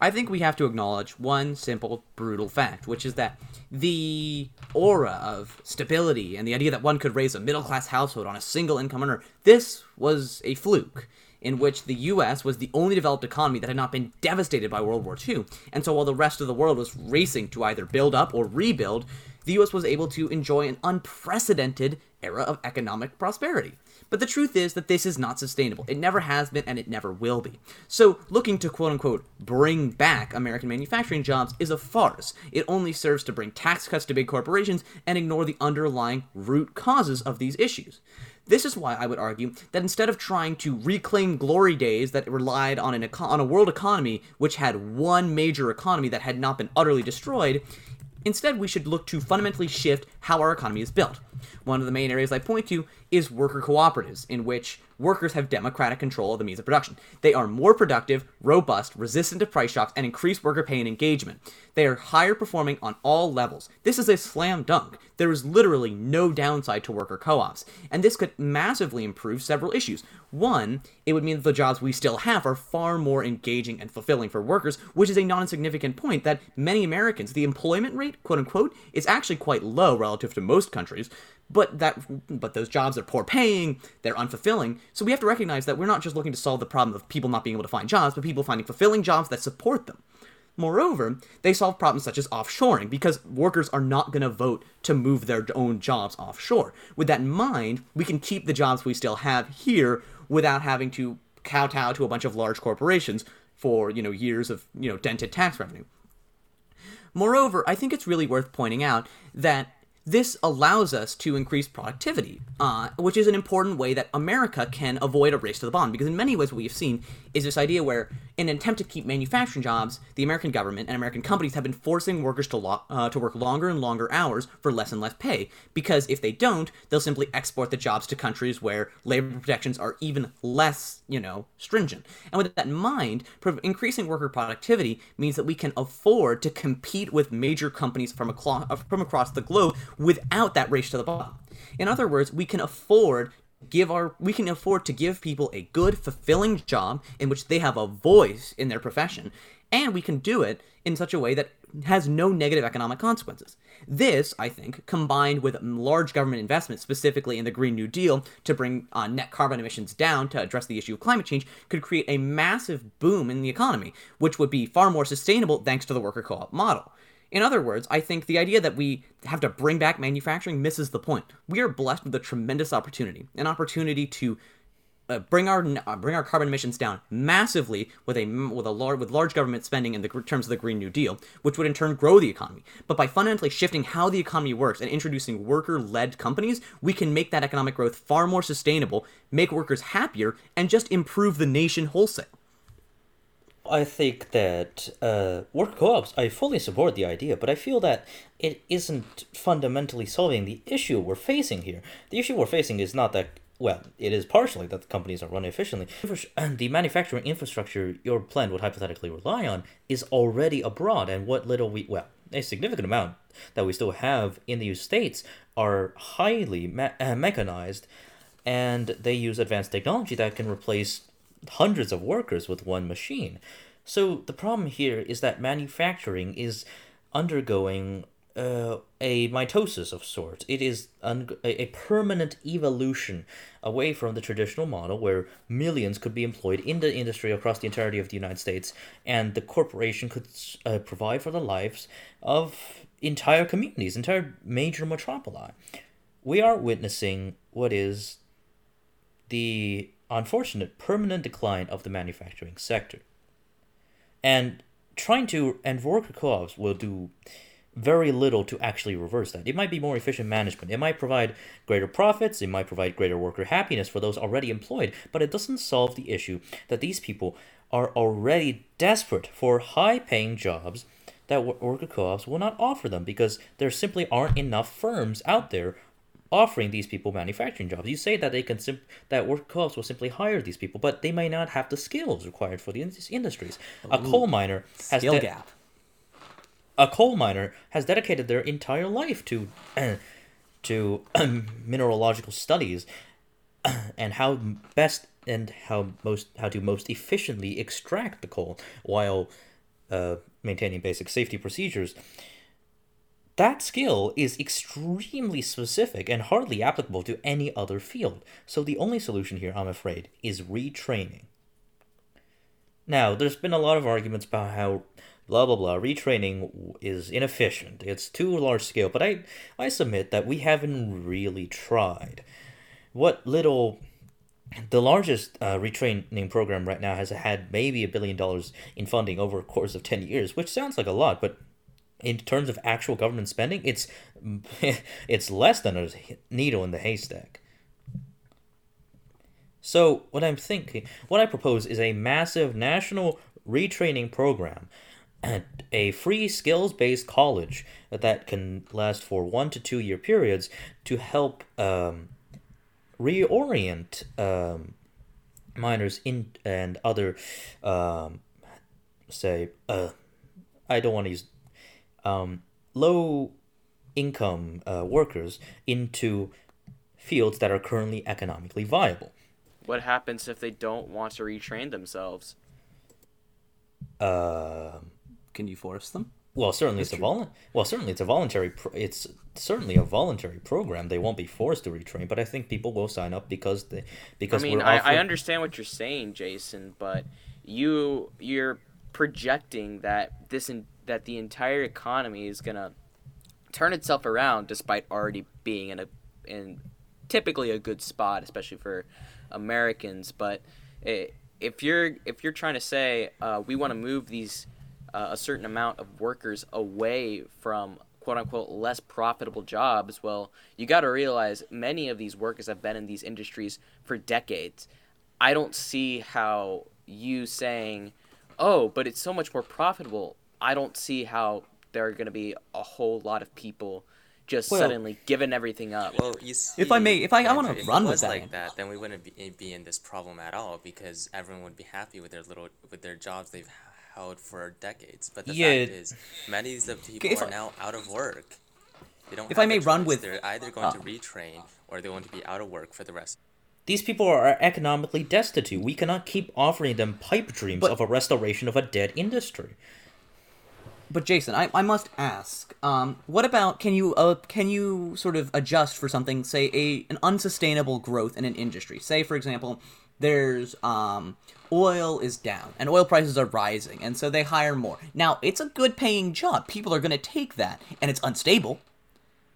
I think we have to acknowledge one simple, brutal fact, which is that the aura of stability and the idea that one could raise a middle class household on a single income earner, this was a fluke in which the US was the only developed economy that had not been devastated by World War II. And so while the rest of the world was racing to either build up or rebuild, the US was able to enjoy an unprecedented era of economic prosperity. But the truth is that this is not sustainable. It never has been and it never will be. So, looking to quote unquote bring back American manufacturing jobs is a farce. It only serves to bring tax cuts to big corporations and ignore the underlying root causes of these issues. This is why I would argue that instead of trying to reclaim glory days that relied on an on a world economy which had one major economy that had not been utterly destroyed, instead we should look to fundamentally shift how our economy is built. One of the main areas I point to is worker cooperatives, in which workers have democratic control of the means of production. They are more productive, robust, resistant to price shocks, and increase worker pay and engagement. They are higher performing on all levels. This is a slam dunk. There is literally no downside to worker co ops, and this could massively improve several issues. One, it would mean that the jobs we still have are far more engaging and fulfilling for workers, which is a non insignificant point that many Americans, the employment rate, quote unquote, is actually quite low relative to most countries, but that but those jobs are poor paying, they're unfulfilling. So we have to recognize that we're not just looking to solve the problem of people not being able to find jobs, but people finding fulfilling jobs that support them. Moreover, they solve problems such as offshoring because workers are not going to vote to move their own jobs offshore. With that in mind, we can keep the jobs we still have here without having to kowtow to a bunch of large corporations for, you know, years of, you know, dented tax revenue. Moreover, I think it's really worth pointing out that this allows us to increase productivity, uh, which is an important way that America can avoid a race to the bottom. Because in many ways, what we've seen is this idea where, in an attempt to keep manufacturing jobs, the American government and American companies have been forcing workers to lo- uh, to work longer and longer hours for less and less pay. Because if they don't, they'll simply export the jobs to countries where labor protections are even less, you know, stringent. And with that in mind, increasing worker productivity means that we can afford to compete with major companies from, from across the globe without that race to the bottom. In other words, we can afford give our we can afford to give people a good fulfilling job in which they have a voice in their profession and we can do it in such a way that has no negative economic consequences. This, I think, combined with large government investment, specifically in the Green New Deal, to bring uh, net carbon emissions down to address the issue of climate change, could create a massive boom in the economy, which would be far more sustainable thanks to the worker co op model. In other words, I think the idea that we have to bring back manufacturing misses the point. We are blessed with a tremendous opportunity, an opportunity to uh, bring our uh, bring our carbon emissions down massively with a with a large with large government spending in the terms of the Green New Deal, which would in turn grow the economy. But by fundamentally shifting how the economy works and introducing worker-led companies, we can make that economic growth far more sustainable, make workers happier, and just improve the nation wholesale. I think that uh, work co-ops. I fully support the idea, but I feel that it isn't fundamentally solving the issue we're facing here. The issue we're facing is not that. Well, it is partially that the companies are running efficiently. And The manufacturing infrastructure your plant would hypothetically rely on is already abroad, and what little we well, a significant amount that we still have in the States are highly me- uh, mechanized, and they use advanced technology that can replace hundreds of workers with one machine. So the problem here is that manufacturing is undergoing uh, a mitosis of sorts. It is un- a permanent evolution away from the traditional model where millions could be employed in the industry across the entirety of the United States and the corporation could uh, provide for the lives of entire communities, entire major metropoli. We are witnessing what is the unfortunate permanent decline of the manufacturing sector. And trying to, and worker co ops will do very little to actually reverse that. It might be more efficient management. It might provide greater profits, it might provide greater worker happiness for those already employed, but it doesn't solve the issue that these people are already desperate for high paying jobs that worker co ops will not offer them because there simply aren't enough firms out there offering these people manufacturing jobs. You say that they can sim- that work co-ops will simply hire these people, but they may not have the skills required for the industries. Ooh, a coal miner has skill de- gap. A coal miner has dedicated their entire life to to mineralogical studies and how best and how most how to most efficiently extract the coal while uh, maintaining basic safety procedures. That skill is extremely specific and hardly applicable to any other field. So the only solution here, I'm afraid, is retraining. Now, there's been a lot of arguments about how blah blah blah retraining is inefficient. It's too large scale, but I I submit that we haven't really tried. What little the largest uh, retraining program right now has had maybe a billion dollars in funding over a course of 10 years, which sounds like a lot, but in terms of actual government spending, it's it's less than a needle in the haystack. So, what I'm thinking, what I propose is a massive national retraining program and a free skills based college that can last for one to two year periods to help um, reorient um, miners in and other, um, say, uh, I don't want to use um, low income uh, workers into fields that are currently economically viable. What happens if they don't want to retrain themselves? Uh, Can you force them? well, certainly it's a vol- Well, certainly it's a voluntary. Pro- it's certainly a voluntary program. They won't be forced to retrain, but I think people will sign up because they because. I mean, we're I, I understand what you're saying, Jason, but you you're projecting that this in, that the entire economy is gonna turn itself around despite already being in a in typically a good spot, especially for Americans. But if you're if you're trying to say uh, we want to move these uh, a certain amount of workers away from quote unquote less profitable jobs, well, you got to realize many of these workers have been in these industries for decades. I don't see how you saying, "Oh, but it's so much more profitable." I don't see how there are going to be a whole lot of people just Well- suddenly giving everything up. Well, you see, If I may- if I- I wanna run it with that. like that, then we wouldn't be, be in this problem at all because everyone would be happy with their little with their jobs they've held for decades. But the Yeah. fact is, many of the people if are I- now out of work. They don't. If have I may a run choice. with- they're either going uh, to retrain or they're going to be out of work for the rest. These people are economically destitute. We cannot keep offering them pipe dreams But- of a restoration of a dead industry. But Jason, I, I must ask, um, what about can you uh, can you sort of adjust for something, say a an unsustainable growth in an industry? Say for example, there's um, oil is down and oil prices are rising, and so they hire more. Now it's a good paying job. People are going to take that, and it's unstable,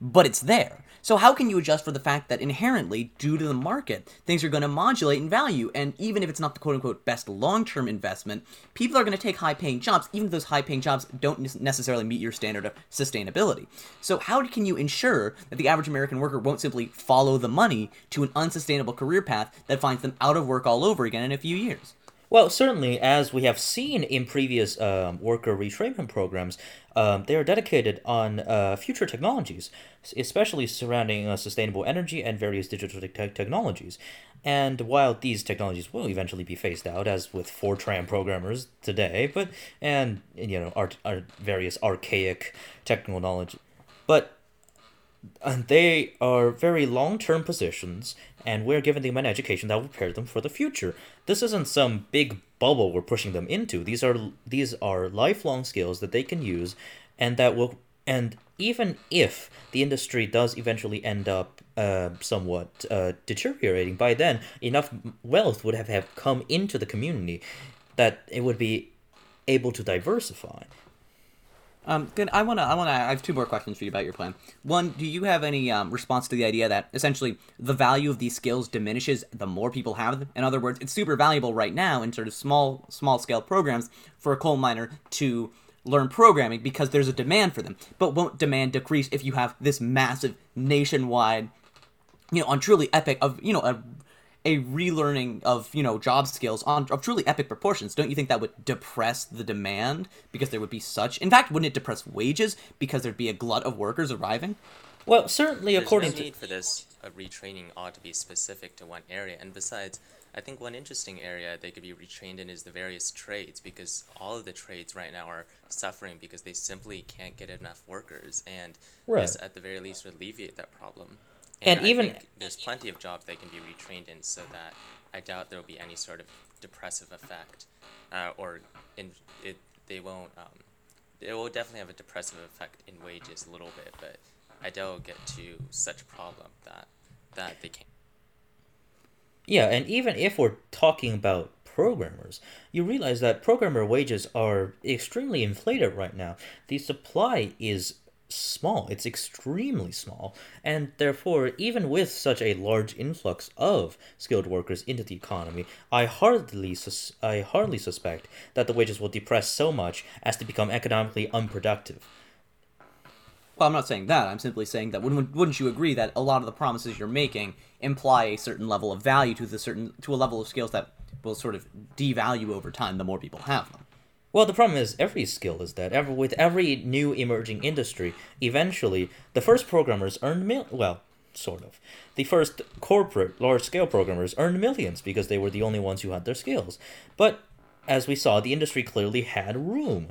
but it's there. So how can you adjust for the fact that inherently, due to the market, things are going to modulate in value, and even if it's not the quote unquote best long term investment, people are going to take high paying jobs, even if those high paying jobs don't necessarily meet your standard of sustainability. So how can you ensure that the average American worker won't simply follow the money to an unsustainable career path that finds them out of work all over again in a few years? Well, certainly, as we have seen in previous um, worker retraining programs, um, they are dedicated on uh, future technologies, especially surrounding uh, sustainable energy and various digital te- technologies. And while these technologies will eventually be phased out, as with Fortran programmers today, but and you know, art various archaic knowledge, but and they are very long-term positions and we're giving them an education that will prepare them for the future. This isn't some big bubble we're pushing them into. These are these are lifelong skills that they can use and that will and even if the industry does eventually end up uh, somewhat uh, deteriorating by then enough wealth would have, have come into the community that it would be able to diversify Um, good. I wanna, I wanna. I have two more questions for you about your plan. One, do you have any um, response to the idea that essentially the value of these skills diminishes the more people have them? In other words, it's super valuable right now in sort of small, small scale programs for a coal miner to learn programming because there's a demand for them. But won't demand decrease if you have this massive nationwide, you know, on truly epic of you know a a relearning of you know job skills on of truly epic proportions don't you think that would depress the demand because there would be such in fact wouldn't it depress wages because there'd be a glut of workers arriving well certainly There's according no to need for this uh, retraining ought to be specific to one area. And besides, I think one interesting area they could be retrained in is the various trades because all of the trades right now are suffering because they simply can't get enough workers. And Right. this, at the very least, would alleviate that problem. And I even- there's plenty of jobs they can be retrained in, so that I doubt there will be any sort of depressive effect, uh, or in it they won't. Um, it will definitely have a depressive effect in wages a little bit, but I doubt it'll get to such a problem that that they can't. Yeah, and even if we're talking about programmers, you realize that programmer wages are extremely inflated right now. The supply is small, it's extremely small, and therefore, even with such a large influx of skilled workers into the economy, I hardly sus- I hardly suspect that the wages will depress so much as to become economically unproductive. Well, I'm not saying that. I'm simply saying that wouldn't, wouldn't you agree that a lot of the promises you're making imply a certain level of value to the certain to a level of skills that will sort of devalue over time the more people have them. Well, the problem is every skill is that every, with every new emerging industry, eventually the first programmers earned mil- well, sort of. The first corporate large scale programmers earned millions because they were the only ones who had their skills. But as we saw, the industry clearly had room.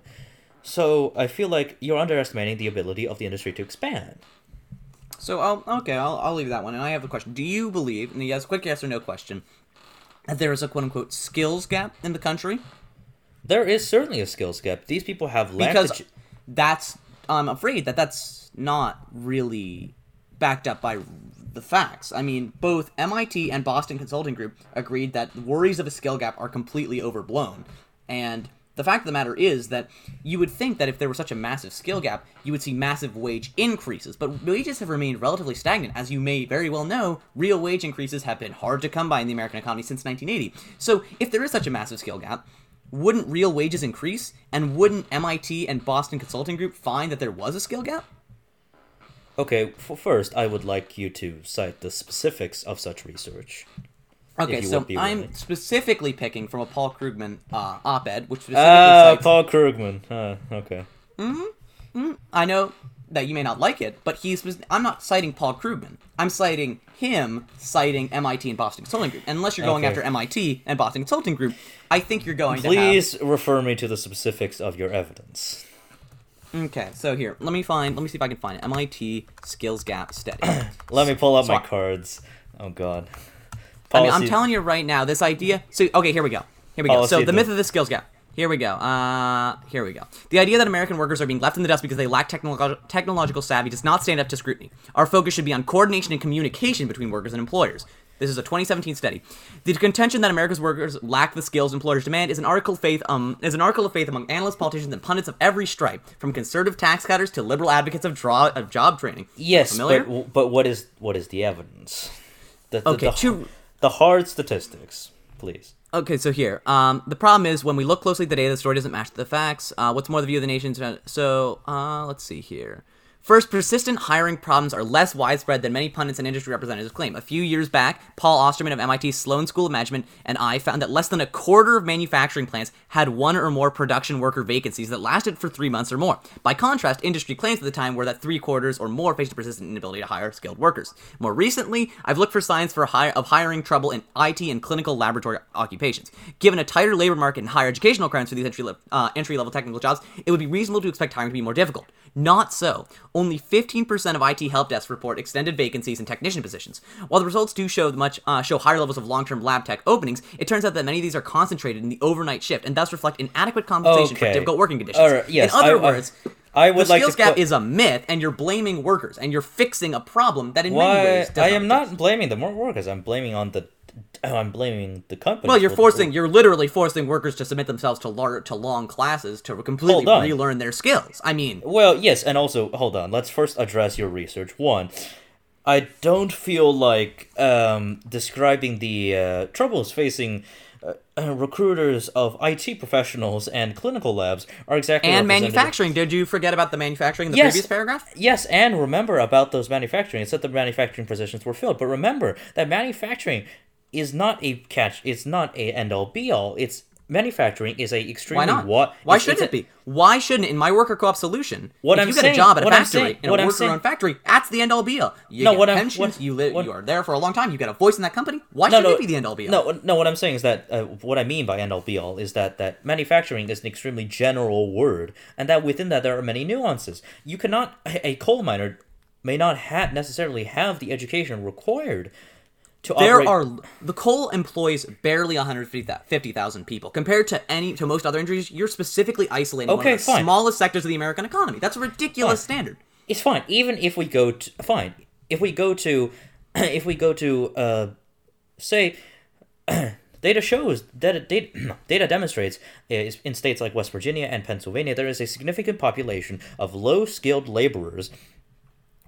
So I feel like you're underestimating the ability of the industry to expand. So I'll okay, I'll, I'll leave that one. And I have a question. Do you believe, and yes, quick yes or no question, that there is a quote unquote skills gap in the country? There is certainly a skills gap. These people have lacked Because that's I'm afraid that that's not really backed up by the facts. I mean, both MIT and Boston Consulting Group agreed that worries of a skill gap are completely overblown. And the fact of the matter is that you would think that if there were such a massive skill gap, you would see massive wage increases. But wages have remained relatively stagnant. As you may very well know, real wage increases have been hard to come by in the American economy since 1980. So if there is such a massive skill gap, wouldn't real wages increase? And wouldn't MIT and Boston Consulting Group find that there was a skill gap? Okay, f- first, I would like you to cite the specifics of such research. Okay, so I'm specifically picking from a Paul Krugman uh, op-ed, which specifically Ah, cites. Paul Krugman. Ah, okay. I know that you may not like it, but he's. I'm not citing Paul Krugman. I'm citing him citing MIT and Boston Consulting Group. And unless you're going Okay. after MIT and Boston Consulting Group, I think you're going to have. Please refer me to the specifics of your evidence. Okay, so here, let me find. Let me see if I can find it. MIT skills gap study. Let me pull up So my cards. Oh God. I mean, I'm telling you right now, this idea. So, okay, here we go. Here we go. So, Policy the the- myth of the skills gap. Here we go. Uh, here we go. The idea that American workers are being left in the dust because they lack technolo- technological savvy does not stand up to scrutiny. Our focus should be on coordination and communication between workers and employers. This is a 2017 study. The contention that America's workers lack the skills employers demand is an article of faith. Um, is an article of faith among analysts, politicians, and pundits of every stripe, from conservative tax cutters to liberal advocates of, draw, of job training. Yes, Familiar? but but what is what is the evidence? The, the, Okay, the, two- the hard statistics, please. Okay, so here, um, the problem is when we look closely at the data, the story doesn't match the facts. Uh, what's more, the view of the nation's. So, uh, let's see here. First, persistent hiring problems are less widespread than many pundits and industry representatives claim. A few years back, Paul Osterman of MIT's Sloan School of Management and I found that less than a quarter of manufacturing plants had one or more production worker vacancies that lasted for three months or more. By contrast, industry claims at the time were that three quarters or more faced a persistent inability to hire skilled workers. More recently, I've looked for signs for of hiring trouble in IT and clinical laboratory occupations. Given a tighter labor market and higher educational requirements for these entry, le- uh, entry level technical jobs, it would be reasonable to expect hiring to be more difficult. Not so. Only 15% of IT help desks report extended vacancies in technician positions. While the results do show much uh, show higher levels of long-term lab tech openings, it turns out that many of these are concentrated in the overnight shift and thus reflect inadequate compensation for difficult working conditions. Right, yes, in other I- I- words, I would the like skills to gap put- is a myth, and you're blaming workers, and you're fixing a problem that in many Why? ways does I am not blaming the more workers. I'm blaming on the. Oh, I'm blaming the company. Well, you're for- forcing, you're literally forcing workers to submit themselves to lar- to long classes to completely relearn their skills. I mean, Well, yes, and also hold on. Let's first address your research. One, I don't feel like um, describing the uh, troubles facing uh, uh, recruiters of IT professionals and clinical labs are exactly and manufacturing. Did you forget about the manufacturing in the Yes. previous paragraph? Yes, and remember about those manufacturing. It said the manufacturing positions were filled, but remember that manufacturing is not a catch. It's not a end all be all. It's manufacturing is a extremely Why not? what? Why it's- shouldn't it's it be? Why shouldn't in my worker co-op solution? What if I'm you get saying- a job at a factory saying- in a I'm worker-owned factory, that's the end all be all. You No, get what I'm- pensions. what- you live. what- you are there for a long time. You get a voice in that company. Why No, should no, it be the end all be all? No, no. What I'm saying is that uh, what I mean by end all be all is that that manufacturing is an extremely general word, and that within that there are many nuances. You cannot a a coal miner may not ha- necessarily have the education required to there operate- are the coal employs barely 150,000 people compared to any to most other industries. You're specifically isolating one of the fine. smallest sectors of the American economy. That's a ridiculous Fine. standard. it's fine even if we go to fine if we go to if we go to uh say data shows that data, data demonstrates is in states like west virginia and pennsylvania there is a significant population of low skilled laborers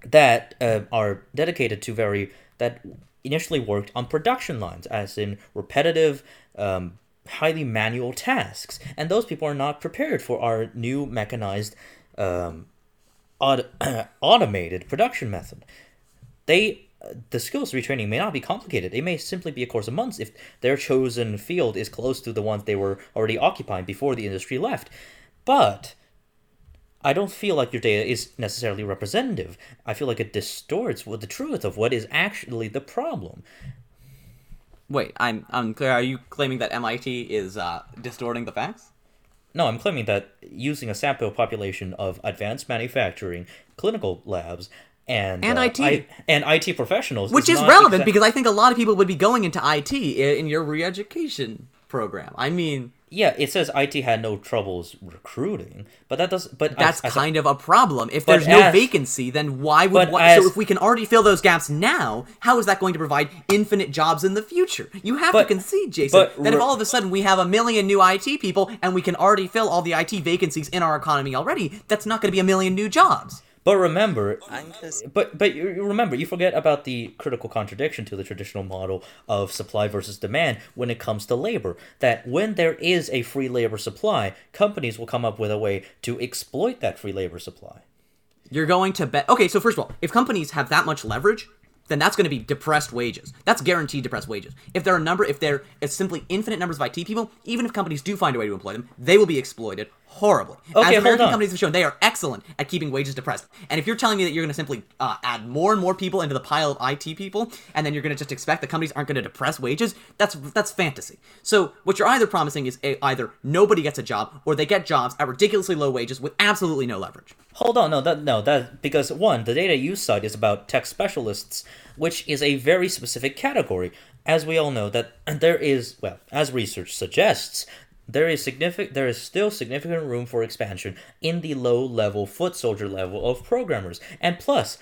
that uh, are dedicated to very that initially worked on production lines as in repetitive um, highly manual tasks and those people are not prepared for our new mechanized um, aut- automated production method they the skills retraining may not be complicated. It may simply be a course of months if their chosen field is close to the ones they were already occupying before the industry left. But I don't feel like your data is necessarily representative. I feel like it distorts what the truth of what is actually the problem. Wait, I'm unclear. Are you claiming that MIT is uh, distorting the facts? No, I'm claiming that using a sample population of advanced manufacturing clinical labs and And uh, IT. I- and IT professionals, Which is not relevant exact- because I think a lot of people would be going into IT i- in your re-education program. I mean, Yeah, it says IT had no troubles recruiting, but that does. But that's as, as kind of a problem. If there's no as- vacancy, then why would but why, so if we can already fill those gaps now, how is that going to provide infinite jobs in the future? You have to concede, Jason, but that if all of a sudden we have a million new IT people and we can already fill all the IT vacancies in our economy already, that's not going to be a million new jobs. But remember, but but you you remember, you forget about the critical contradiction to the traditional model of supply versus demand when it comes to labor. That when there is a free labor supply, companies will come up with a way to exploit that free labor supply. You're going to bet. Okay, so first of all, if companies have that much leverage, then that's going to be depressed wages. That's guaranteed depressed wages. If there are a number, if there is simply infinite numbers of IT people, even if companies do find a way to employ them, they will be exploited horribly. Okay, As American companies have shown, they are excellent at keeping wages depressed. And if you're telling me that you're going to simply uh, add more and more people into the pile of IT people, and then you're going to just expect that companies aren't going to depress wages, that's that's fantasy. So what you're either promising is a, either nobody gets a job, or they get jobs at ridiculously low wages with absolutely no leverage. Hold on, no, that no, that because one, the data you cite is about tech specialists, which is a very specific category. As we all know, that there is well, as research suggests, there is significant, there is still significant room for expansion in the low-level foot soldier level of programmers, and plus,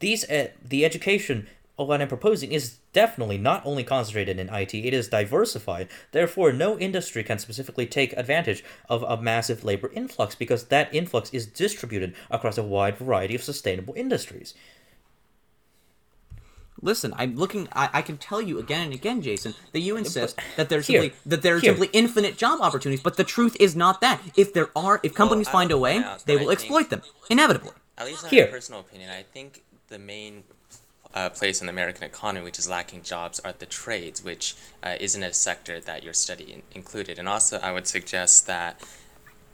these uh, the education what I'm proposing is definitely not only concentrated in IT, it is diversified. Therefore, no industry can specifically take advantage of a massive labor influx because that influx is distributed across a wide variety of sustainable industries. Listen, I'm looking. I, I can tell you again and again, Jason, that you insist that there's Here, simply that there's here. simply infinite job opportunities. But the truth is not that. If there are, if companies I find a way, out they that will I exploit them inevitably. At least in Here. my personal opinion, I think the main uh, place in the American economy which is lacking jobs are the trades, which uh, isn't a sector that your study in- included. And also, I would suggest that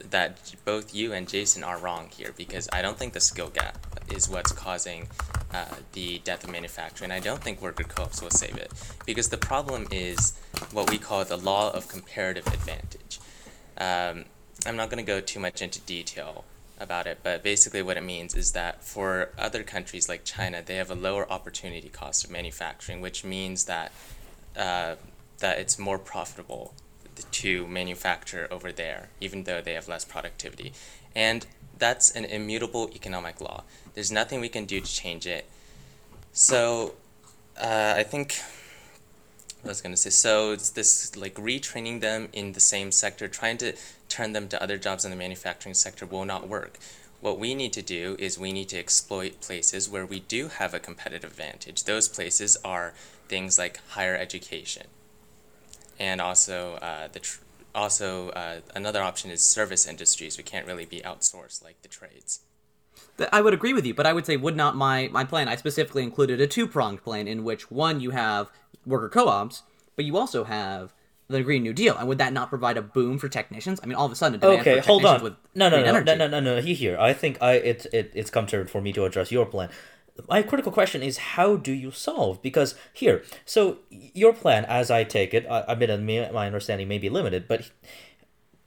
that both you and Jason are wrong here because I don't think the skill gap is what's causing uh, the death of manufacturing. I don't think worker co-ops will save it because the problem is what we call the law of comparative advantage. Um, I'm not going to go too much into detail about it, but basically what it means is that for other countries like China, they have a lower opportunity cost of manufacturing, which means that uh, that it's more profitable to manufacture over there, even though they have less productivity. And that's an immutable economic law. There's nothing we can do to change it. So uh, I think I was gonna say. So it's this like retraining them in the same sector, trying to turn them to other jobs in the manufacturing sector will not work. What we need to do is we need to exploit places where we do have a competitive advantage. Those places are things like higher education, and also uh, the tr- also uh, another option is service industries. We can't really be outsourced like the trades. I would agree with you, but I would say would not my my plan. I specifically included a two pronged plan in which one you have worker co-ops, but you also have the Green New Deal. And would that not provide a boom for technicians? I mean, all of a sudden, a demand Okay, for hold on. With No, no, no, no, no, no, no. He here. I think I it, it it's come turn for me to address your plan. My critical question is how do you solve? Because here, so your plan, as I take it, I, I admit my my understanding may be limited, but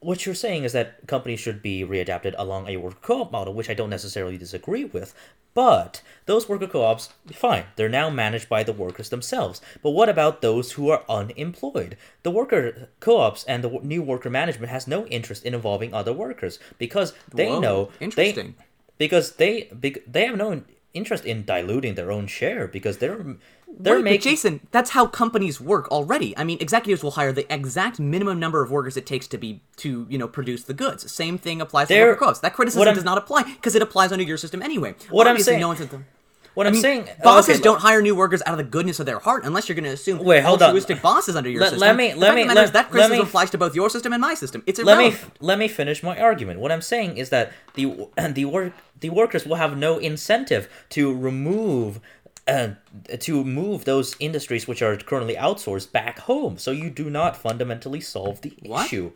what you're saying is that companies should be readapted along a worker co-op model, which I don't necessarily disagree with. But those worker co-ops, fine, they're now managed by the workers themselves. But what about those who are unemployed? The worker co-ops and the new worker management has no interest in involving other workers because they Whoa, know interesting. They, because they they have no interest in diluting their own share because they're they're but making Jason, that's how companies work already. I mean, executives will hire the exact minimum number of workers it takes to be to you know produce the goods. Same thing applies to worker co-ops. That criticism does not apply because it applies under your system anyway. What I'm saying- no one's at the. what I I'm mean, saying. Oh, bosses okay, don't hire new workers out of the goodness of their heart unless you're going to assume Wait, hold on. altruistic bosses under your Let- system. let me- let me- of the is let- that let criticism me- applies to both your system and my system. It's irrelevant. let me let me finish my argument. What I'm saying is that the the work the workers will have no incentive to remove uh, to move those industries which are currently outsourced back home. So you do not fundamentally solve the What? issue.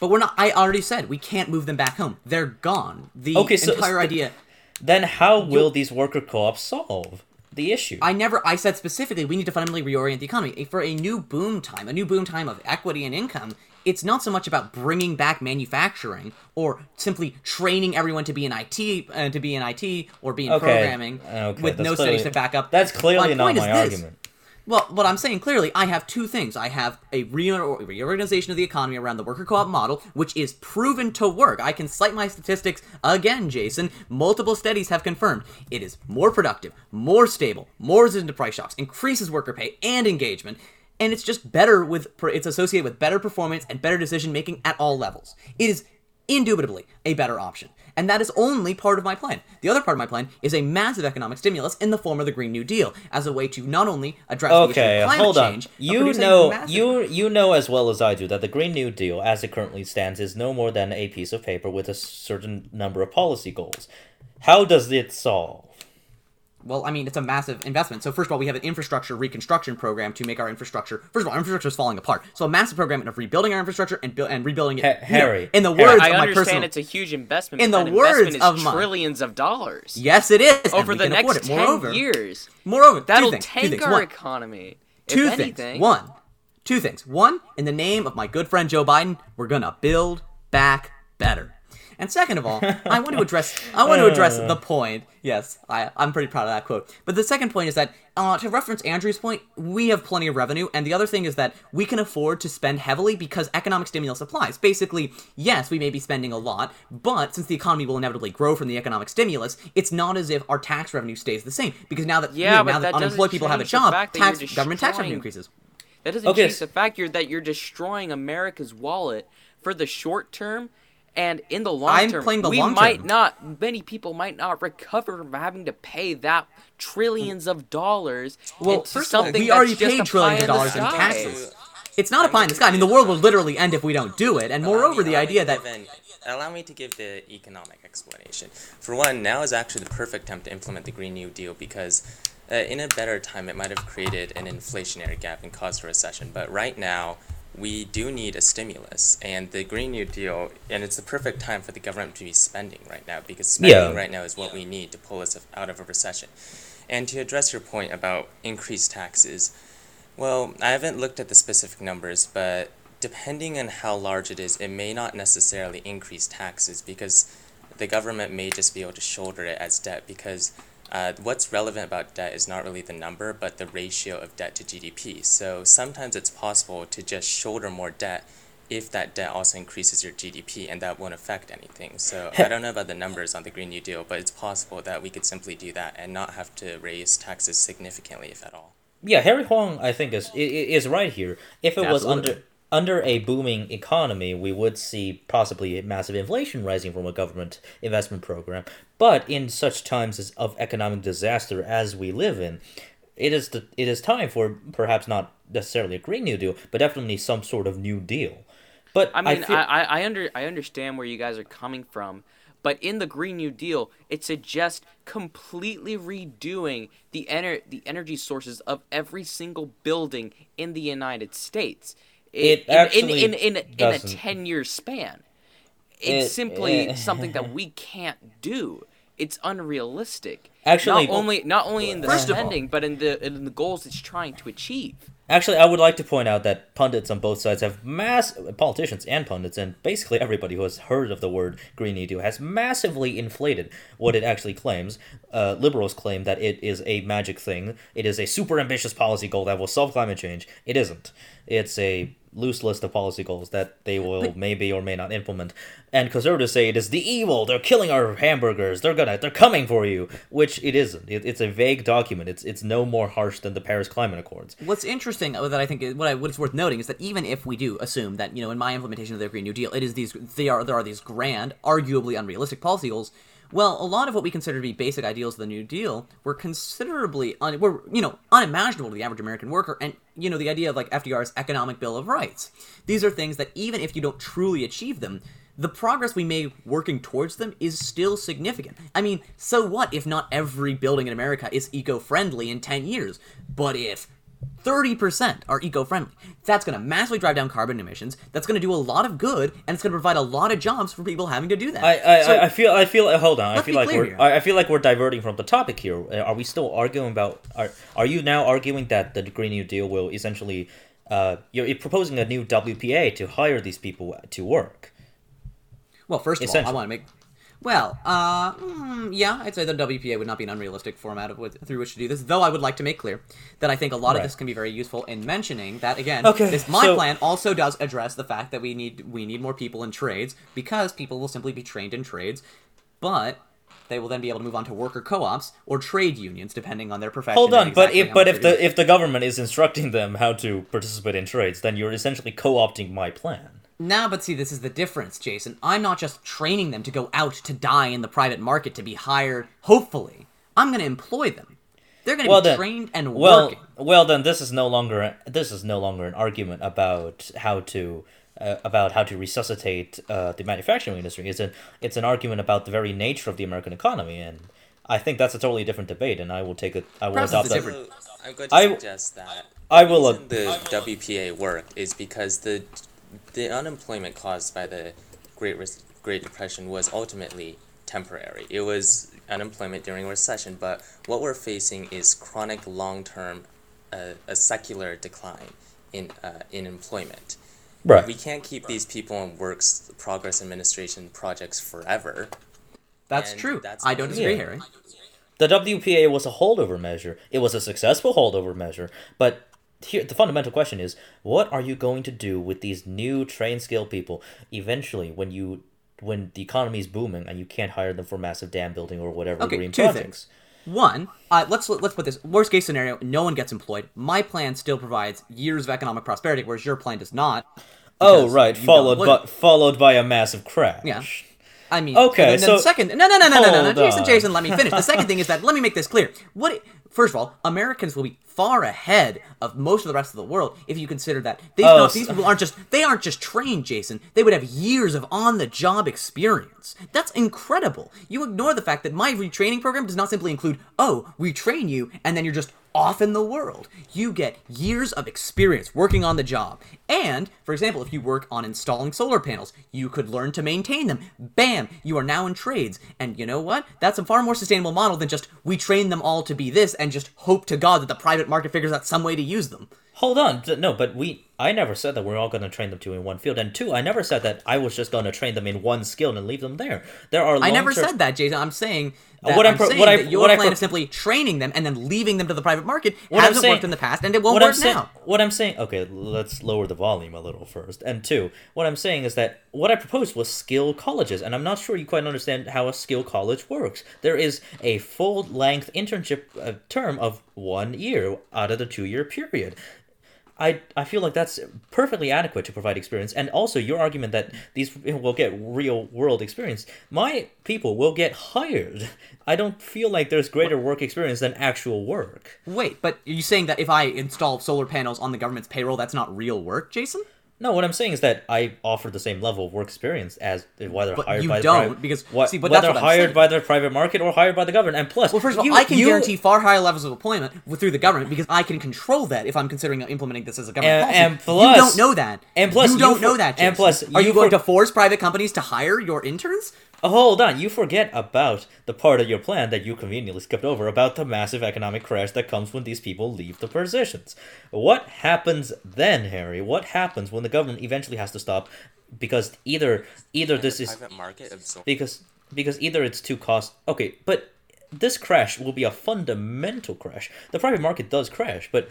But we're not. I already said we can't move them back home. They're gone. The Okay, so- entire idea. Then how will these worker co-ops solve the issue? I never. I said specifically we need to fundamentally reorient the economy for a new boom time, a new boom time of equity and income. It's not so much about bringing back manufacturing or simply training everyone to be in IT, uh, to be in IT or be in Okay, programming okay, with that's no studies to back up. That's clearly not point is my this. argument. Well, what I'm saying clearly, I have two things. I have a reorganization of the economy around the worker co-op model, which is proven to work. I can cite my statistics again, Jason. Multiple studies have confirmed it is more productive, more stable, more resistant to price shocks, increases worker pay and engagement, and it's just better with it's associated with better performance and better decision making at all levels. It is indubitably a better option. And that is only part of my plan. The other part of my plan is a massive economic stimulus in the form of the Green New Deal as a way to not only address the issue Okay, of climate hold on. change, You know, massive- you you know as well as I do that the Green New Deal, as it currently stands, is no more than a piece of paper with a certain number of policy goals. How does it solve? Well, I mean, it's a massive investment. So first of all, we have an infrastructure reconstruction program to make our infrastructure. First of all, our infrastructure is falling apart. So a massive program of rebuilding our infrastructure and buil- and rebuilding it. Ha- you know, Harry, in the Harry. words I of my understand personal. it's a huge investment. In the that words investment is of my- trillions of dollars yes, it is. over the next ten Moreover, years. Moreover, That'll things, tank things. our One, economy. two if things. anything. One, two things. One, in the name of my good friend Joe Biden, we're gonna build back better. And second of all, I want to address I want to address the point. Yes, I, I'm pretty proud of that quote. But the second point is that uh, to reference Andrew's point, we have plenty of revenue, and the other thing is that we can afford to spend heavily because economic stimulus applies. Basically, yes, we may be spending a lot, but since the economy will inevitably grow from the economic stimulus, it's not as if our tax revenue stays the same because now that you know, now that, that unemployed people have a job, fact that you're tax government tax revenue increases. That doesn't Okay, change the fact you're, that you're destroying America's wallet for the short term, and in the long I'm term, playing the we long might term. not. Many people might not recover from having to pay that trillions of dollars. Well, into first of all, something we already paid trillions of dollars the in taxes. It's not a pie in the sky. I mean, the world will literally end if we don't do it. And Allow me- moreover, the idea that give an- allow me to give the economic explanation. For one, now is actually the perfect time to implement the Green New Deal because uh, in a better time it might have created an inflationary gap and caused a recession. But right now, we do need a stimulus, and the Green New Deal, and it's the perfect time for the government to be spending right now because spending Yeah. right now is what we need to pull us out of a recession. And to address your point about increased taxes, well, I haven't looked at the specific numbers, but depending on how large it is, it may not necessarily increase taxes because the government may just be able to shoulder it as debt because uh, what's relevant about debt is not really the number, but the ratio of debt to GDP. So sometimes it's possible to just shoulder more debt if that debt also increases your GDP, and that won't affect anything. So I don't know about the numbers on the Green New Deal, but it's possible that we could simply do that and not have to raise taxes significantly, if at all. Yeah, Harry Huang, I think is i- i- is right here. If it was under under a booming economy, we would see possibly massive inflation rising from a government investment program. But in such times as of economic disaster as we live in, it is the it is time for perhaps not necessarily a green new deal, but definitely some sort of new deal. But I mean, I, feel, I, I under I understand where you guys are coming from, but in the Green New Deal, it suggests completely redoing the ener- the energy sources of every single building in the United States. It in, actually in, in, in, in a ten year span. It's It- simply eh. something that we can't do. It's unrealistic. Actually- not only not only in the First spending, but in the in the goals it's trying to achieve. Actually, I would like to point out that pundits on both sides have mass politicians and pundits, and basically everybody who has heard of the word Green New Deal has massively inflated what it actually claims. Uh, liberals claim that it is a magic thing. It is a super ambitious policy goal that will solve climate change. It isn't. It's a loose list of policy goals that they will maybe or may not implement. And conservatives say it is the evil. They're killing our hamburgers. They're gonna. They're coming for you. Which it isn't. It, it's a vague document. It's it's no more harsh than the Paris Climate Accords. What's interesting uh, that I think what I what it's worth noting is that even if we do assume that you know in my implementation of the Green New Deal, it is these they are there are these grand, arguably unrealistic policy goals. Well, a lot of what we consider to be basic ideals of the New Deal were considerably un, were you know unimaginable to the average American worker, and you know the idea of like FDR's economic bill of rights. These are things that even if you don't truly achieve them, the progress we made working towards them is still significant. I mean, so what if not every building in America is eco-friendly in 10 years? But if 30% are eco-friendly. That's going to massively drive down carbon emissions. That's going to do a lot of good, and it's going to provide a lot of jobs for people having to do that. I I, So- I- feel I feel hold on. I feel like we're here. I feel like we're diverting from the topic here. Uh, Are we still arguing about are are you now arguing that the Green New Deal will essentially uh you're proposing a new WPA to hire these people to work? Well, first of all, I want to make. Well, uh, mm, yeah, I'd say the WPA would not be an unrealistic format of what, through which to do this. Though I would like to make clear that I think a lot of this can be very useful in mentioning that again. Okay, this my so- plan also does address the fact that we need we need more people in trades because people will simply be trained in trades, but they will then be able to move on to worker co-ops or trade unions depending on their profession. Hold on, but if but if the doing. if the government is instructing them how to participate in trades, then you're essentially co-opting my plan. Now, but see, this is the difference, Jason. I'm not just training them to go out to die in the private market to be hired, hopefully. I'm going to employ them. They're going to Well be then, trained and well, working. well then this is no longer this is no longer an argument about how to uh, about how to resuscitate uh, the manufacturing industry. It's an it's an argument about the very nature of the American economy, and I think that's a totally different debate. And I will take it. I will Perhaps adopt that. different- I'm going to I- suggest that I will. reason the WPA work is because the the unemployment caused by the Great Res- Great Depression was ultimately temporary. It was unemployment during a recession, but what we're facing is chronic long-term, uh, a secular decline in uh, in employment. right. We can't keep these people on works progress administration projects forever. That's and true. that's I don't not- disagree, Yeah. Harry. The WPA was a holdover measure. It was a successful holdover measure, but here the fundamental question is what are you going to do with these new trained skilled people eventually when you when the economy is booming and you can't hire them for massive dam building or whatever Okay, green two projects? One, uh, let's let's put this worst case scenario: no one gets employed. My plan still provides years of economic prosperity, whereas your plan does not. Oh right, followed by followed by a massive crash. Yeah. I mean, Okay, and then so- the second, no, no, no, no, no, no, no, Jason, on. Jason, let me finish. The second thing is that let me make this clear. What? First of all, Americans will be far ahead of most of the rest of the world if you consider that these, Oh, no, these people aren't just they aren't just trained, Jason. They would have years of on-the-job experience. That's incredible. You ignore the fact that my retraining program does not simply include, oh, we train you and then you're just off in the world. You get years of experience working on the job. And, for example, if you work on installing solar panels, you could learn to maintain them. Bam! You are now in trades. And you know what? That's a far more sustainable model than just we train them all to be this and just hope to God that the private market figures out some way to use them. Hold on, no, but we I never said that we're all going to train them to in one field, and two, I never said that I was just going to train them in one skill and leave them there. There are I never long-term- said that, Jason. I'm saying that, what I'm pro- saying what I- that your what I plan pro- of simply training them and then leaving them to the private market What I'm hasn't saying- worked in the past and it won't what work I'm saying, now. What I'm saying, okay, let's lower the volume a little first. And two, what I'm saying is that what I proposed was skill colleges, and I'm not sure you quite understand how a skill college works. There is a full length internship uh, term of one year out of the two year period. I, I feel like that's perfectly adequate to provide experience, and also your argument that these will get real world experience. My people will get hired. I don't feel like there's greater work experience than actual work. Wait, but are you saying that if I install solar panels on the government's payroll, that's not real work, Jason? No, what I'm saying is that I offer the same level of work experience as whether But hired you by the don't, private, because- what, see, but that's whether what hired by the private market or hired by the government. And plus, Well, first of all, you- I can you- guarantee far higher levels of employment through the government because I can control that if I'm considering implementing this as a government And- policy. and plus- you don't know that. and plus you you don't for- know that. and plus are you you going to force private companies to hire your interns? Oh, hold on, you forget about the part of your plan that you conveniently skipped over about the massive economic crash that comes when these people leave the positions. What happens then, Harry? What happens when the government eventually has to stop because either either this is private market absorb. because because either it's too cost okay but this crash will be a fundamental crash the private market does crash but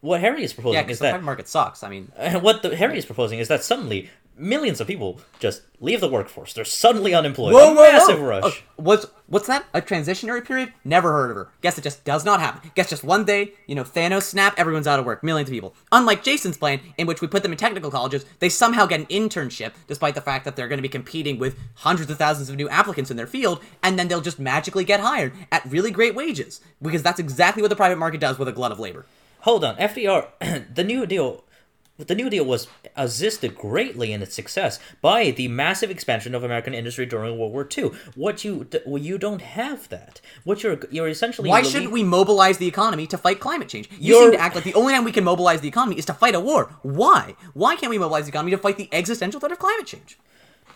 what harry is proposing Yeah, is the that private market sucks. I mean, what the harry is proposing is that suddenly millions of people just leave the workforce they're suddenly unemployed whoa, whoa, massive whoa. rush Oh, what's what's that? A transitionary period? Never heard of her. Guess it just does not happen. Guess just one day, you know, Thanos snap, everyone's out of work, millions of people. Unlike Jason's plan, in which we put them in technical colleges, they somehow get an internship, despite the fact that they're going to be competing with hundreds of thousands of new applicants in their field, and then they'll just magically get hired at really great wages because that's exactly what the private market does with a glut of labor. hold on fdr the new deal the New Deal was assisted greatly in its success by the massive expansion of American industry during World War II. What you well, you don't have that. What you're you're essentially Why shouldn't we mobilize the economy to fight climate change? You seem to act like the only time we can mobilize the economy is to fight a war. Why? Why can't we mobilize the economy to fight the existential threat of climate change?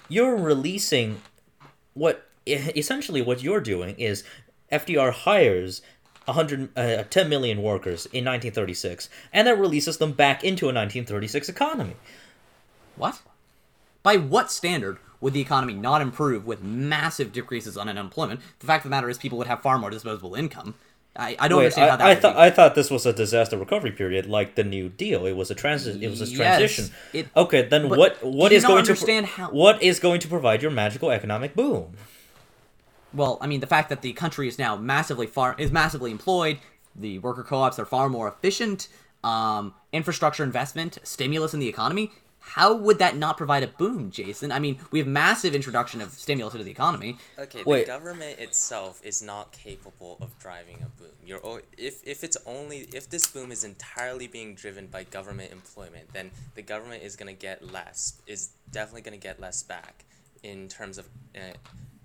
you're releasing what essentially what you're doing is FDR hires 100 uh, 10 million workers in 1936 and that releases them back into a 1936 economy. What? By what standard would the economy not improve with massive decreases on unemployment? The fact of the matter is, people would have far more disposable income. I, I don't Wait, understand I, how that I thought. I thought this was a disaster recovery period like the New Deal. It was a transi- it was a Yes, transition. it- okay, then what what is going to understand pro- how- what is going to provide your magical economic boom? Well, I mean, the fact that the country is now massively far is massively employed. The worker co-ops are far more efficient. Um, infrastructure investment, stimulus in the economy. How would that not provide a boom, Jason? I mean, we have massive introduction of stimulus into the economy. Okay, Wait. the government itself is not capable of driving a boom. You're if if it's only if this boom is entirely being driven by government employment, then the government is gonna get less. Is definitely gonna get less back in terms of uh,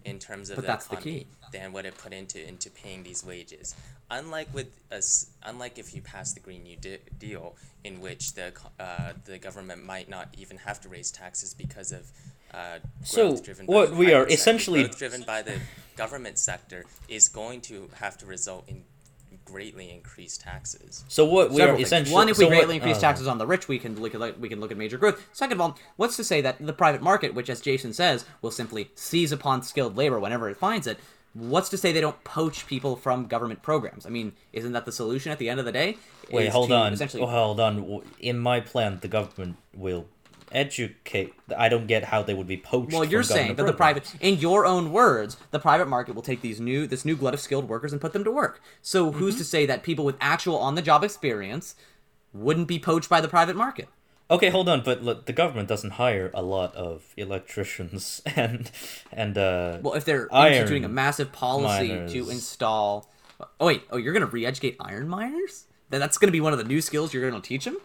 in terms of But the the economy key. than what it put into into paying these wages. Unlike with us, unlike if you pass the Green New De- Deal, in which the uh, the government might not even have to raise taxes because of uh, So, driven by what the we are sector. essentially- Growth driven by the government sector is going to have to result in greatly increase taxes. So what we Several are essentially One, if we so what- greatly increase uh, taxes on the rich, we can look at we can look at major growth. Second of all, what's to say that the private market, which as Jason says, will simply seize upon skilled labor whenever it finds it, what's to say they don't poach people from government programs? I mean, isn't that the solution at the end of the day? Wait, hold on. Essentially, Oh, hold on. In my plan, the government will educate. I don't get how they would be poached. well, you're saying that the private, in your own words, the private market will take these new this new glut of skilled workers and put them to work. So Mm-hmm. who's to say that people with actual on the job experience wouldn't be poached by the private market? Okay, hold on, but look, the government doesn't hire a lot of electricians and and uh. Well, if they're instituting a massive policy to install. Oh wait, oh you're gonna re-educate iron miners? Then that's gonna be one of the new skills you're gonna teach them.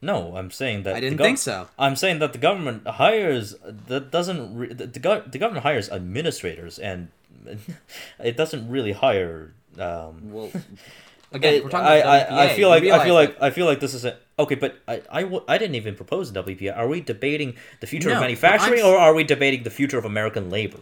No, I'm saying that I didn't gov- think so. I'm saying that the government hires that doesn't re- the, the, gov- the government hires administrators and it doesn't really hire um Well, again, we're talking I, about I, I feel like I feel like that- I feel like this is a okay, but I, I, w- I didn't even propose the WPA. Are we debating the future No, of manufacturing, or are we debating the future of American labor?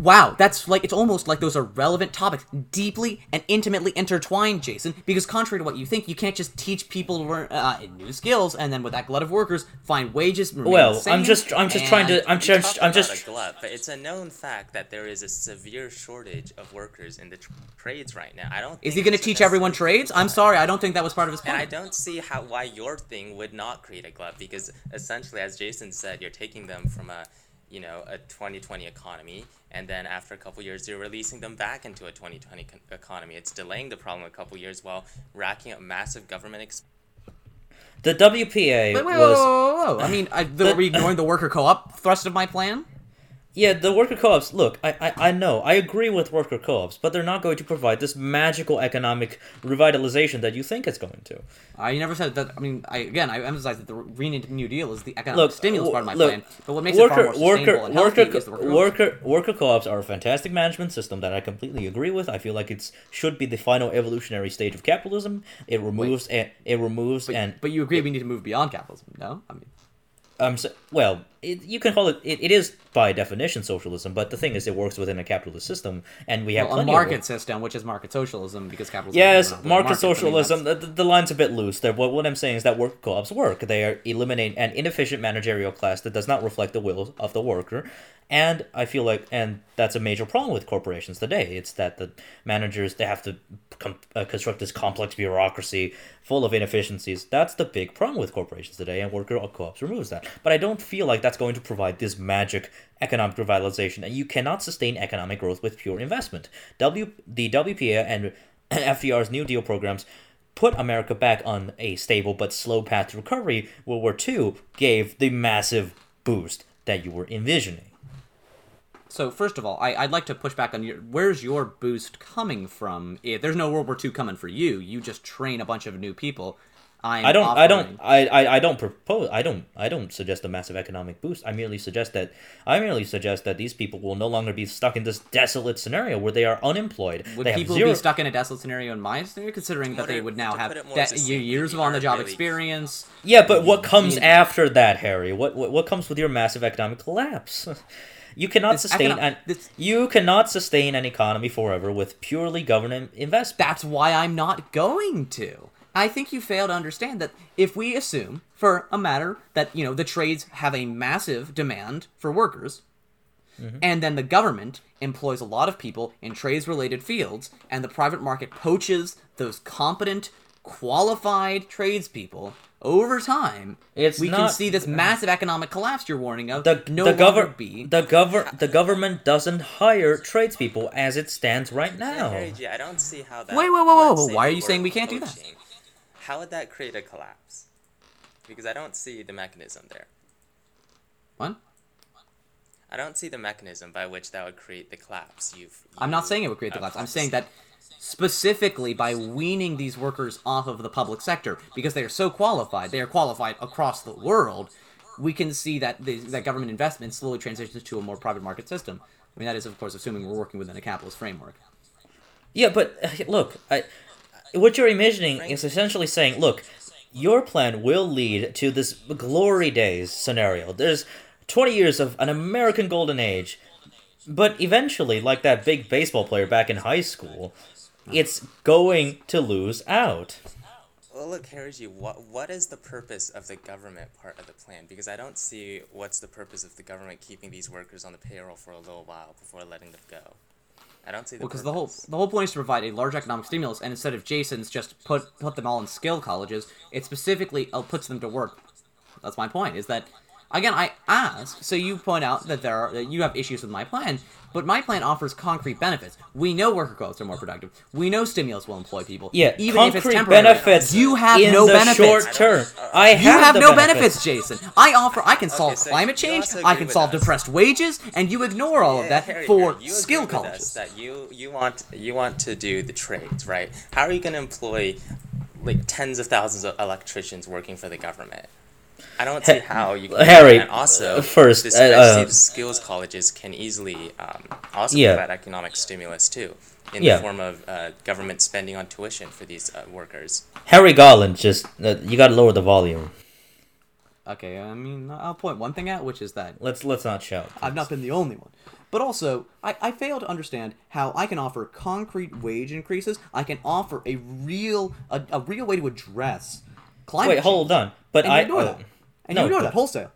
Wow, that's like it's almost like those are relevant topics, deeply and intimately intertwined, Jason. Because contrary to what you think, you can't just teach people to learn uh, new skills and then with that glut of workers find wages. Well, the I'm just I'm just trying to I'm just talk I'm just a glut, but it's a known fact that there is a severe shortage of workers in the tr- trades right now. I don't. Is he going to teach everyone trades? I'm sorry, I don't think that was part of his And plan. I don't see how why your thing would not create a glut because essentially, as Jason said, you're taking them from a you know a 2020 economy, and then after a couple years, you're releasing them back into a 2020 con- economy. It's delaying the problem a couple years while racking up massive government expenses. the WPA Wait, wait, was whoa, whoa, whoa. I mean, I, the, The- are we ignoring the worker co-op thrust of my plan? Yeah, the worker co-ops. Look, I, I I know I agree with worker co-ops, but they're not going to provide this magical economic revitalization that you think it's going to. I never said that. I mean, I again, I emphasize that the Green New Deal is the economic Look, stimulus w- part of my look, plan. But what makes it far more sustainable and healthy worker, is the worker co-ops. worker, worker co-ops are a fantastic management system that I completely agree with. I feel like it should be the final evolutionary stage of capitalism. It removes and it removes But, and but you agree we need to move beyond capitalism? No, I mean, um so, well it, you can call it, it. It is by definition socialism, but the thing is, it works within a capitalist system, and we have Well, a market system, which is market socialism, because capitalism. Yes, really market markets. I mean, socialism. the, the line's a bit loose there. What, what I'm saying is that work co-ops work. They are eliminate an inefficient managerial class that does not reflect the will of the worker, and I feel like, and that's a major problem with corporations today. It's that the managers they have to com- uh, construct this complex bureaucracy full of inefficiencies. That's the big problem with corporations today, and worker co-ops removes that. But I don't feel like that's going to provide this magic economic revitalization, and you cannot sustain economic growth with pure investment. W the WPA and FDR's New Deal programs put America back on a stable but slow path to recovery. World War II gave the massive boost that you were envisioning. So first of all, I, I'd like to push back on your. Where's your boost coming from? If there's no World War II coming for you, you just train a bunch of new people. I'm I don't. I don't. I, I. I don't propose. I don't. I don't suggest a massive economic boost. I merely suggest that. I merely suggest that these people will no longer be stuck in this desolate scenario where they are unemployed. Would they have people zero. be stuck in a desolate scenario in my scenario, considering that they would now have put it more de- succinctly, years of on-the-job really- experience? Yeah, but what comes mean- after that, Harry? What, what what comes with your massive economic collapse? You cannot This sustain econo- an this- you cannot sustain an economy forever with purely government investment. That's why I'm not going to. I think you fail to understand that if we assume, for a matter that you know the trades have a massive demand for workers, mm-hmm. and then the government employs a lot of people in trades-related fields, and the private market poaches those competent, qualified tradespeople over time, It's we can see this massive economic collapse you're warning of the no the longer gover- be. the gover- the government doesn't hire tradespeople as it stands right now. Harry G, I don't see how that. Wait, wait, wait, wait, let's wait, why are you saying we can't do that? Poaching. How would that create a collapse? Because I don't see the mechanism there. what? I don't see the mechanism by which that would create the collapse. You've. I'm not saying it would create the have collapse. I'm saying that specifically by weaning these workers off of the public sector because they are so qualified, they are qualified across the world. We can see that the, that government investment slowly transitions to a more private market system. I mean, that is of course assuming we're working within a capitalist framework. Yeah, but uh, look, I, what you're imagining is essentially saying, look, your plan will lead to this glory days scenario. There's 20 years of an American golden age, but eventually, like that big baseball player back in high school, it's going to lose out. Well, look, Harry G, what what is the purpose of the government part of the plan? Because I don't see what's the purpose of the government keeping these workers on the payroll for a little while before letting them go. I don't see the Because the whole the whole point is to provide a large economic stimulus, and instead of Jason's just put put them all in skill colleges, it specifically uh, puts them to work. That's my point. Is that again? I ask. So you point out that there are that you have issues with my plan, but my plan offers concrete benefits. We know worker co-ops are more productive. We know stimulus will employ people. Yeah, even if it's concrete temporary. benefits. You have in no the benefits. short term. I You have, have the no benefits. Jason. I offer. I can solve so climate change. I can solve us. depressed wages, and you ignore all of Yeah, that Harry, for Harry, you skill agree with us colleges. That you you want you want to do the trades, right? How are you going to employ like tens of thousands of electricians working for the government? I don't see how you can. Harry, and also uh, first, this, uh, I uh, see the skills colleges can easily um, also Yeah. provide economic stimulus too, in Yeah. the form of uh, government spending on tuition for these uh, workers. Harry Garland, just uh, you got to lower the volume. Okay, I mean, I'll point one thing out, which is that Let's let's not shout. I've not been the only one. But also, I, I fail to understand how I can offer concrete wage increases. I can offer a real a, a real way to address climate. Wait, hold on. But And I you know that. And no, you know but- that wholesale.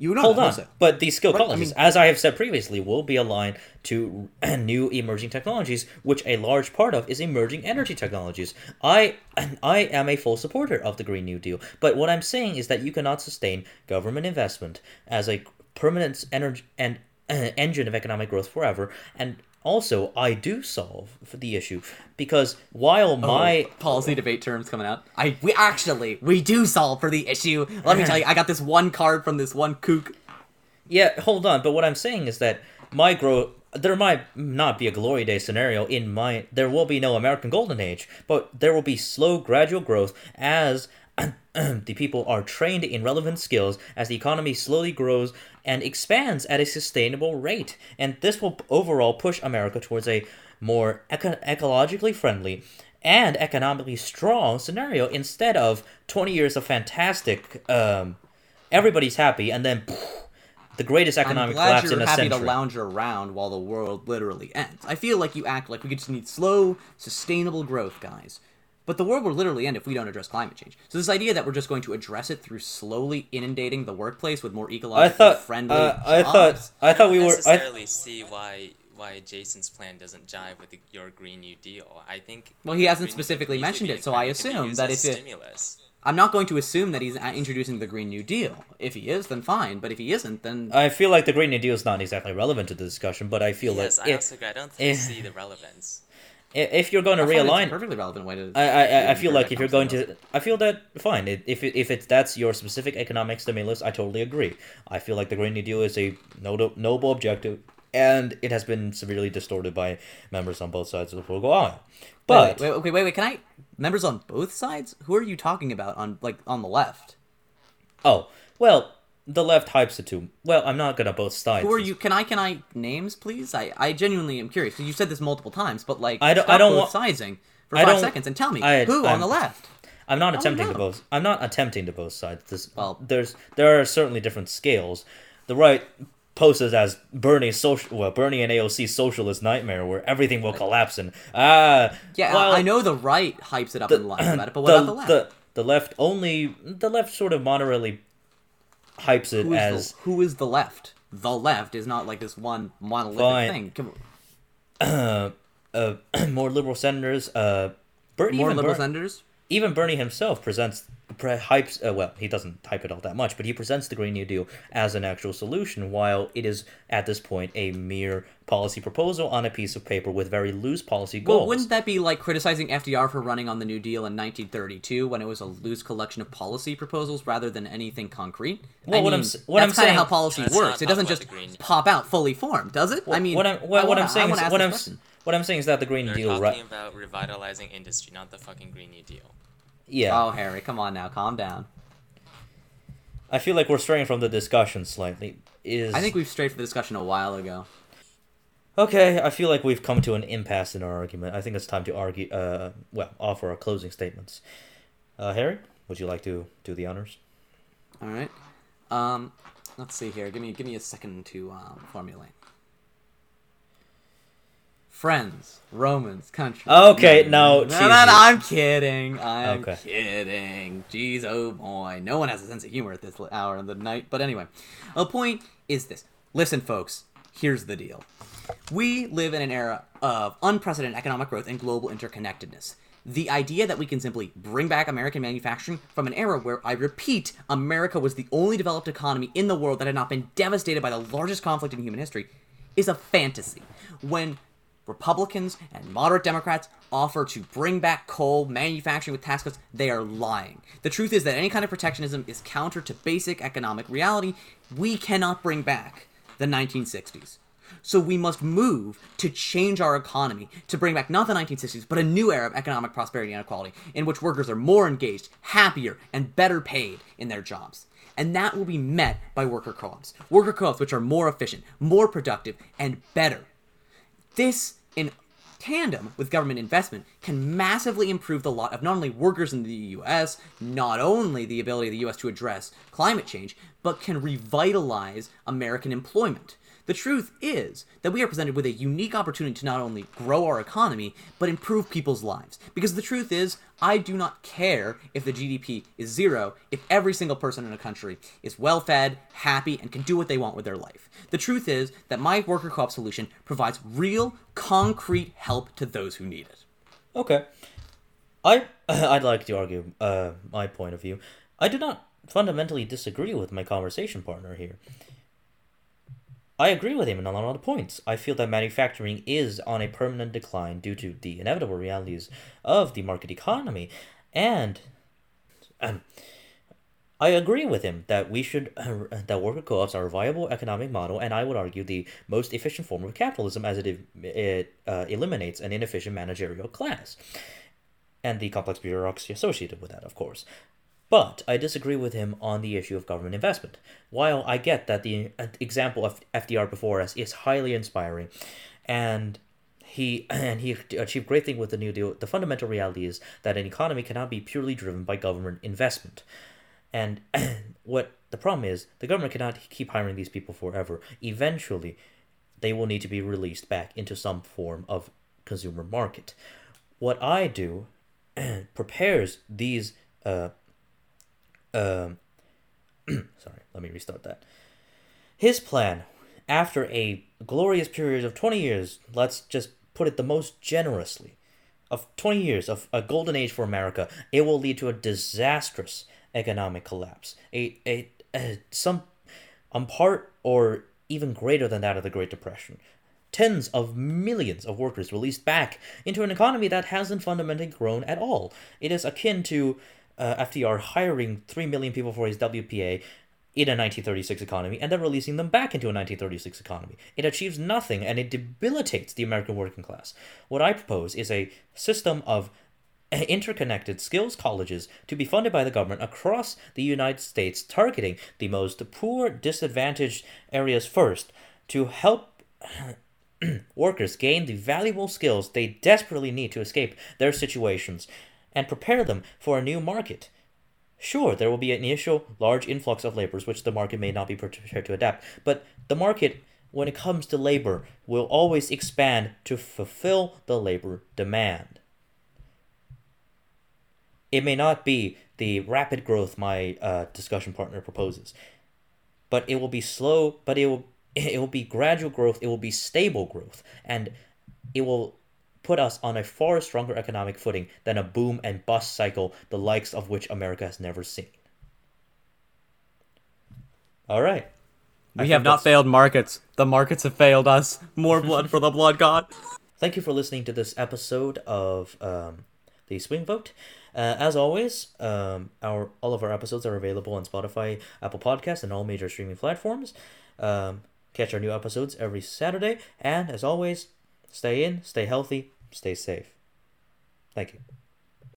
You know Hold that on, wholesale. but these skill Right, I colleges, mean- as I have said previously, will be aligned to new emerging technologies, which a large part of is emerging energy technologies. I I am a full supporter of the Green New Deal, but what I'm saying is that you cannot sustain government investment as a permanent energy and uh, engine of economic growth forever. And also, I do solve for the issue because while oh, my Oh, policy debate terms coming out. I we actually we do solve for the issue. Let me tell you, I got this one card from this one kook. Yeah, hold on. But what I'm saying is that my growth. There might not be a glory day scenario in my. There will be no American Golden Age, but there will be slow, gradual growth as the people are trained in relevant skills, as the economy slowly grows and expands at a sustainable rate. And this will overall push America towards a more eco- ecologically friendly and economically strong scenario instead of 20 years of fantastic. Um, everybody's happy, and then the greatest economic I'm glad collapse you're in a happy century. to lounge around while the world literally ends. I feel like you act like we just need slow, sustainable growth, guys. But the world will literally end if we don't address climate change. So this idea that we're just going to address it through slowly inundating the workplace with more ecologically I thought. friendly Uh, I jobs- thought. I thought we don't were. I, necessarily see why why Jason's plan doesn't jive with the, your Green New Deal. I think. Well, he hasn't Green specifically mentioned it, so I encouraged to be assume that as if it- stimulus. I'm not going to assume that he's introducing the Green New Deal. If he is, then fine. But if he isn't, then I feel like the Green New Deal is not exactly relevant to the discussion, but I feel Yes, like I if, also I don't think if- see the relevance. If you're going to I find it's a realign, perfectly relevant way to. I, I, I- I feel like if you're going to, I feel that fine. If if it's that's your specific economic stimulus, I totally agree. I feel like the Green New Deal is a noble, noble objective, and it has been severely distorted by members on both sides of the political aisle. But wait, wait, wait, wait, wait, can I members on both sides? Who are you talking about on like on the left? oh well, the left hypes it too. Well, I'm not gonna both sides. Who are you? Can I can I names please? I I genuinely am curious you said this multiple times, but like I don't- stop I don't both wa- sizing for I five seconds and tell me I- who on I'm- the left. I'm not attempting to both. I'm not attempting to both sides. This Well- there's there are certainly different scales. The right poses as Bernie social, well, Bernie and AOC socialist nightmare, where everything will collapse and ah. Yeah, well, I know the right hypes it up and lies about it, but what the, about the left? The, the left only the left sort of moderately hypes it who, as the, who is the left? The left is not like this one monolithic Fine. thing. Come on. uh, more liberal senators. Uh, More liberal Ber- senators. Even Bernie himself presents pre- hypes. Uh, well, he doesn't type it all that much, but he presents the Green New Deal as an actual solution, while it is at this point a mere policy proposal on a piece of paper with very loose policy goals. Well, wouldn't that be like criticizing FDR for running on the New Deal in 1932 when it was a loose collection of policy proposals rather than anything concrete? Well, I what I'm what that's I'm kind of how policy works. not It doesn't just pop out fully formed, does it? I mean, what I'm what, I what wanna- I'm saying I is ask what this I'm question. s- what I'm saying is that the Green New They're Deal, talking right? about revitalizing industry, not the fucking Green New Deal. Yeah, Oh, Harry, come on now, calm down. I feel like we're straying from the discussion slightly. Is I think we've strayed from the discussion a while ago. Okay, I feel like we've come to an impasse in our argument. I think it's time to argue. Uh, well, offer our closing statements. Uh, Harry, would you like to do the honors? All right. Um, let's see here. Give me give me a second to um, formulate. Friends, Romans, country. Okay, no, no, no, no, I'm kidding. I'm Okay. kidding. Jeez, oh boy, no one has a sense of humor at this hour of the night. But anyway, the point is this. Listen, folks. Here's the deal. We live in an era of unprecedented economic growth and global interconnectedness. The idea that we can simply bring back American manufacturing from an era where, I repeat, America was the only developed economy in the world that had not been devastated by the largest conflict in human history is a fantasy. When Republicans and moderate Democrats offer to bring back coal manufacturing with tax cuts, they are lying. The truth is that any kind of protectionism is counter to basic economic reality. We cannot bring back the 1960s. So we must move to change our economy to bring back not the 1960s, but a new era of economic prosperity and equality in which workers are more engaged, happier, and better paid in their jobs. And that will be met by worker co ops. Worker co ops which are more efficient, more productive, and better. This, in tandem with government investment, can massively improve the lot of not only workers in the US, not only the ability of the US to address climate change, but can revitalize American employment. The truth is that we are presented with a unique opportunity to not only grow our economy, but improve people's lives. Because the truth is, I do not care if the GDP is zero if every single person in a country is well fed, happy, and can do what they want with their life. The truth is that my worker co op solution provides real, concrete help to those who need it. Okay, I I'd like to argue uh, my point of view. I do not fundamentally disagree with my conversation partner here. I agree with him on a lot of points. I feel that manufacturing is on a permanent decline due to the inevitable realities of the market economy, and um, I agree with him that we should that worker co-ops are a viable economic model, and I would argue the most efficient form of capitalism, as it it uh, eliminates an inefficient managerial class, and the complex bureaucracy associated with that, of course. But I disagree with him on the issue of government investment. While I get that the uh, example of FDR before us is highly inspiring, and he and he achieved great thing with the New Deal, the fundamental reality is that an economy cannot be purely driven by government investment. And what the problem is, the government cannot keep hiring these people forever. Eventually, they will need to be released back into some form of consumer market. What I do prepares these uh um sorry, let me restart that. His plan after a glorious period of 20 years, let's just put it the most generously, of 20 years of a golden age for America, it will lead to a disastrous economic collapse. A, a, a some on part or even greater than that of the Great Depression. Tens of millions of workers released back into an economy that hasn't fundamentally grown at all. It is akin to uh, FDR hiring 3 million people for his WPA in a 1936 economy and then releasing them back into a 1936 economy. It achieves nothing and it debilitates the American working class. What I propose is a system of interconnected skills colleges to be funded by the government across the United States, targeting the most poor, disadvantaged areas first to help workers gain the valuable skills they desperately need to escape their situations and prepare them for a new market. Sure, there will be an initial large influx of laborers, which the market may not be prepared to adapt, but the market, when it comes to labor, will always expand to fulfill the labor demand. It may not be the rapid growth my uh, discussion partner proposes, but it will be slow, but it will it will be gradual growth, it will be stable growth, and it will put us on a far stronger economic footing than a boom and bust cycle, the likes of which America has never seen. All right. We have not that's- failed markets. The markets have failed us. More blood for the blood god. Thank you for listening to this episode of um, the Swing Vote. Uh, as always, um, our all of our episodes are available on Spotify, Apple Podcasts, and all major streaming platforms. Um, catch our new episodes every Saturday, and as always, stay in, stay healthy, stay safe. Thank you.